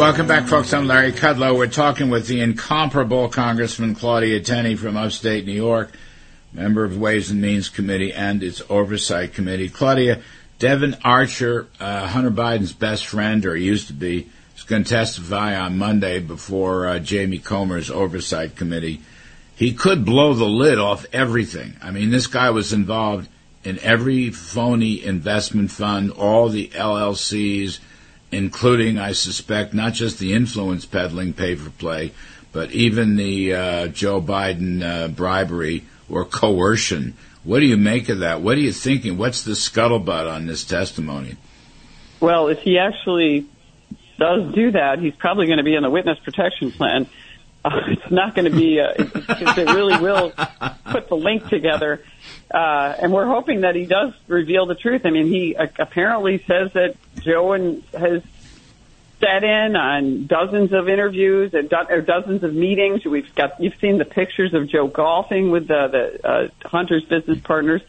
Welcome back, folks. I'm Larry Kudlow. We're talking with the incomparable Congressman Claudia Tenney from upstate New York, member of Ways and Means Committee and its Oversight Committee. Claudia, Devon Archer, uh, Hunter Biden's best friend, or used to be, is going to testify on Monday before uh, Jamie Comer's Oversight Committee. He could blow the lid off everything. I mean, this guy was involved in every phony investment fund, all the LLCs, including, I suspect, not just the influence peddling pay for play, but even the uh, Joe Biden uh, bribery or coercion. What do you make of that? What are you thinking? What's the scuttlebutt on this testimony? Well, if he actually does do that, he's probably going to be in the witness protection plan. Uh, it's not going to be, uh, it, really will put the link together. Uh, and we're hoping that he does reveal the truth. I mean, he uh, apparently says that Joe and has sat in on dozens of interviews and do- or dozens of meetings. We've got you've seen the pictures of Joe golfing with the, the uh, Hunter's business partners.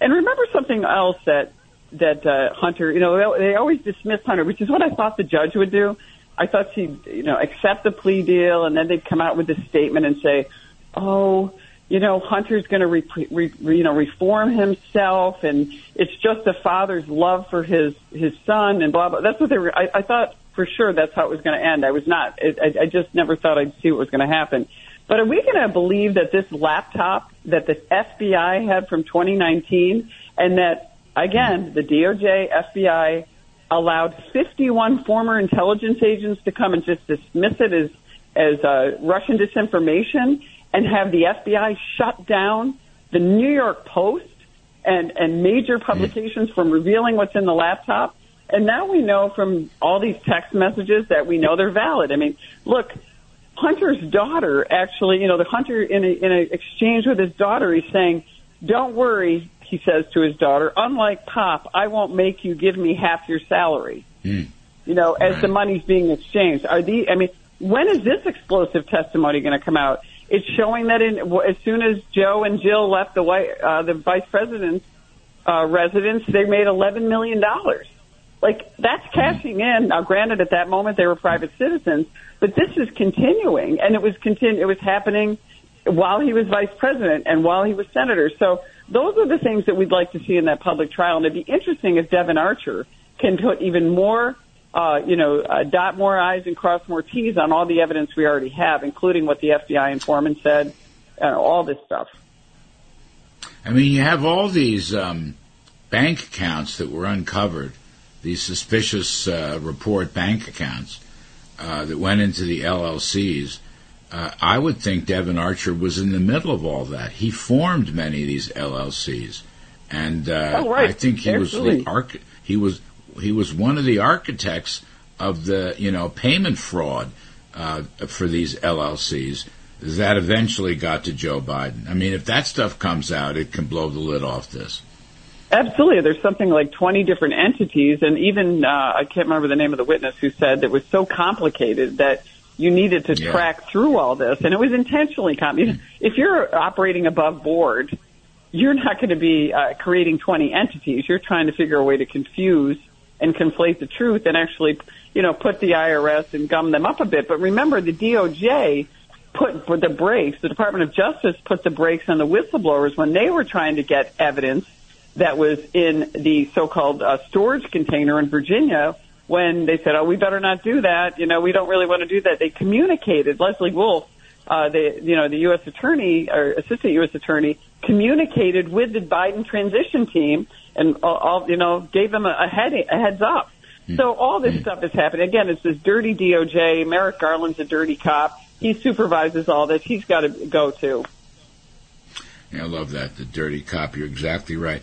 And remember something else that that uh, Hunter, you know, they always dismiss Hunter, which is what I thought the judge would do. I thought she'd, you know, accept the plea deal, and then they'd come out with this statement and say, "Oh, you know, Hunter's going to, re- re- you know, reform himself, and it's just a father's love for his his son, and blah blah." That's what they were. I, I thought for sure that's how it was going to end. I was not. I, I just never thought I'd see what was going to happen. But are we going to believe that this laptop that the FBI had from 2019, and that again the DOJ, FBI allowed 51 former intelligence agents to come and just dismiss it as as uh, Russian disinformation and have the FBI shut down the New York Post and, and major publications from revealing what's in the laptop. And now we know from all these text messages that we know they're valid. I mean, look, Hunter's daughter actually, you know, the Hunter in a, in an exchange with his daughter, he's saying, "Don't worry," he says to his daughter. "Unlike Pop, I won't make you give me half your salary." Mm. You know, as the money's being exchanged. Are the? I mean, when is this explosive testimony going to come out? It's showing that in as soon as Joe and Jill left the White, uh, the vice president's uh, residence, they made eleven million dollars. Like that's cashing in. Now, granted, at that moment they were private citizens, but this is continuing, and it was continu- It was happening while he was vice president and while he was senator. So those are the things that we'd like to see in that public trial. And it'd be interesting if Devon Archer can put even more uh, you know, uh, dot more I's and cross more T's on all the evidence we already have, including what the FBI informant said, and all this stuff. I mean, you have all these um, bank accounts that were uncovered, these suspicious uh, report bank accounts uh, that went into the LLCs. Uh, I would think Devon Archer was in the middle of all that. He formed many of these LLCs, and uh, oh, right. I think he Absolutely. was the arch- he was he was one of the architects of the you know payment fraud uh, for these LLCs that eventually got to Joe Biden. I mean, if that stuff comes out, it can blow the lid off this. Absolutely. There's something like 20 different entities, and even uh, I can't remember the name of the witness who said it was so complicated that you needed to Yeah. track through all this, and it was intentionally complicated. If you're operating above board, you're not going to be uh, creating 20 entities. You're trying to figure a way to confuse and conflate the truth and actually, you know, put the IRS and gum them up a bit. But remember, the DOJ put the brakes. The Department of Justice put the brakes on the whistleblowers when they were trying to get evidence that was in the so-called uh, storage container in Virginia. When they said, "Oh, we better not do that," you know, we don't really want to do that. They communicated. Lesley Wolf, uh, the you know the U.S. attorney or assistant U.S. attorney, communicated with the Biden transition team and all, you know gave them a, head a heads up. So all this stuff is happening. Again, it's this dirty DOJ. Merrick Garland's a dirty cop. He supervises all this. He's got to go too. Yeah, I love that. The dirty cop. You're exactly right.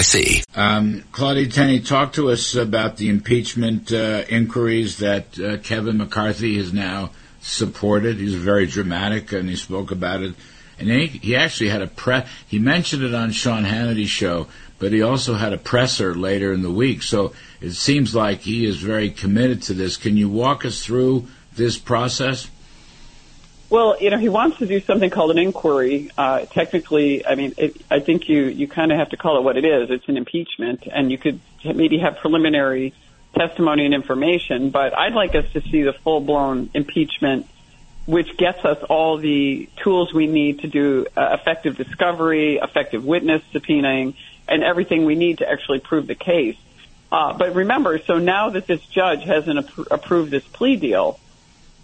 NYC. Um, Claudia Tenney, talk to us about the impeachment uh, inquiries that uh, Kevin McCarthy has now supported. He's very dramatic, and he spoke about it. And he, he actually had a pre. He mentioned it on Sean Hannity's show, but he also had a presser later in the week. So it seems like he is very committed to this. Can you walk us through this process? Well, you know, he wants to do something called an inquiry. Uh, technically, I mean, it, I think you you kind of have to call it what it is. It's an impeachment, and you could maybe have preliminary testimony and information. But I'd like us to see the full blown impeachment, which gets us all the tools we need to do uh, effective discovery, effective witness subpoenaing, and everything we need to actually prove the case. Uh, but remember, so now that this judge hasn't appro- approved this plea deal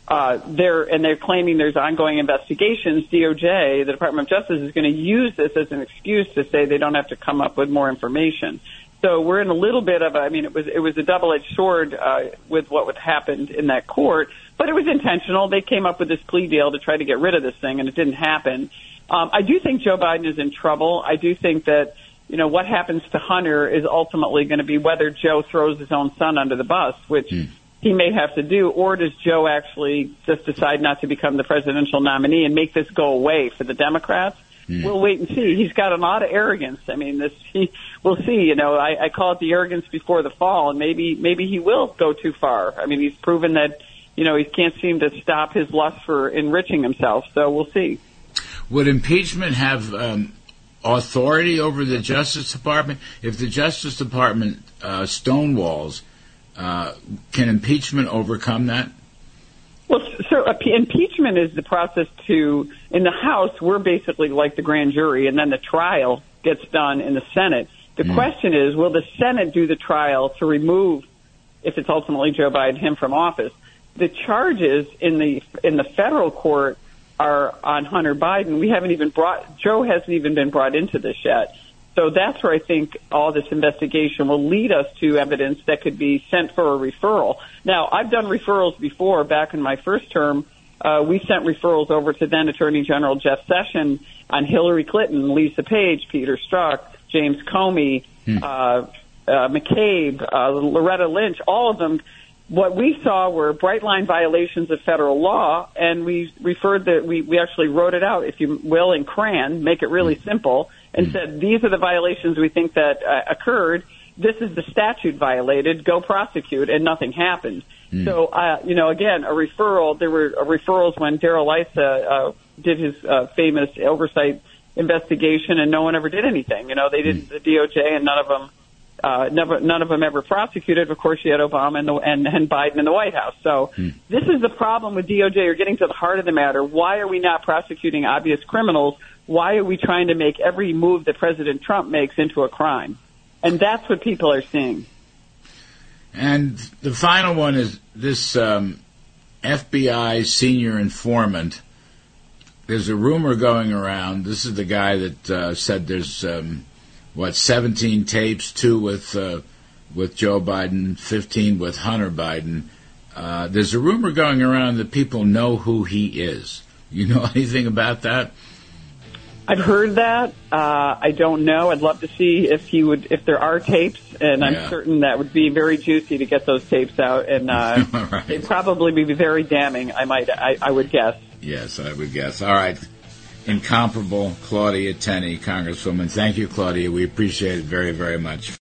uh, they're and they're claiming there's ongoing investigations. DOJ, the Department of Justice, is going to use this as an excuse to say they don't have to come up with more information. So we're in a little bit of a, I mean, it was it was a double-edged sword uh, with what would happened in that court, but it was intentional. They came up with this plea deal to try to get rid of this thing, and it didn't happen. Um, I do think Joe Biden is in trouble. I do think that you know what happens to Hunter is ultimately going to be whether Joe throws his own son under the bus, which. Mm he may have to do, or does Joe actually just decide not to become the presidential nominee and make this go away for the Democrats? Mm. We'll wait and see. He's got a lot of arrogance. I mean, this he, we'll see. You know, I, I call it the arrogance before the fall, and maybe maybe he will go too far. I mean, he's proven that you know he can't seem to stop his lust for enriching himself. So we'll see. Would impeachment have um, authority over the Justice Department if the Justice Department uh, stonewalls? Uh, can impeachment overcome that? Well, so uh, impeachment is the process to, in the House, we're basically like the grand jury, and then the trial gets done in the Senate. The mm. question is, will the Senate do the trial to remove, if it's ultimately Joe Biden, him from office? The charges in the in the federal court are on Hunter Biden. We haven't even brought Joe hasn't even been brought into this yet. So that's where I think all this investigation will lead us to evidence that could be sent for a referral. Now, I've done referrals before. Back in my first term, uh, we sent referrals over to then Attorney General Jeff Sessions on Hillary Clinton, Lisa Page, Peter Strzok, James Comey, hmm. uh, uh, McCabe, uh, Loretta Lynch, all of them. What we saw were bright line violations of federal law, and we referred that we, we actually wrote it out, if you will, in CRAN, make it really hmm. simple and mm. said, these are the violations we think that uh, occurred. This is the statute violated. Go prosecute, and nothing happened. Mm. So, uh, you know, again, a referral. There were uh, referrals when Darrell Issa uh, did his uh, famous oversight investigation, and no one ever did anything. You know, they didn't. Mm. The DOJ and none of them. Uh, never, none of them ever prosecuted. Of course, you had Obama and, the, and, and Biden in the White House. So mm. this is the problem with DOJ. You're getting to the heart of the matter. Why are we not prosecuting obvious criminals why are we trying to make every move that President Trump makes into a crime? And that's what people are seeing. And the final one is this um, FBI senior informant. There's a rumor going around. This is the guy that uh, said there's um, what 17 tapes, two with uh, with Joe Biden, 15 with Hunter Biden. Uh, there's a rumor going around that people know who he is. You know anything about that? I've heard that. Uh, I don't know. I'd love to see if he would, if there are tapes, and I'm yeah. certain that would be very juicy to get those tapes out, and uh, right. it'd probably be very damning. I might, I, I would guess. Yes, I would guess. All right, incomparable Claudia Tenney, Congresswoman. Thank you, Claudia. We appreciate it very, very much.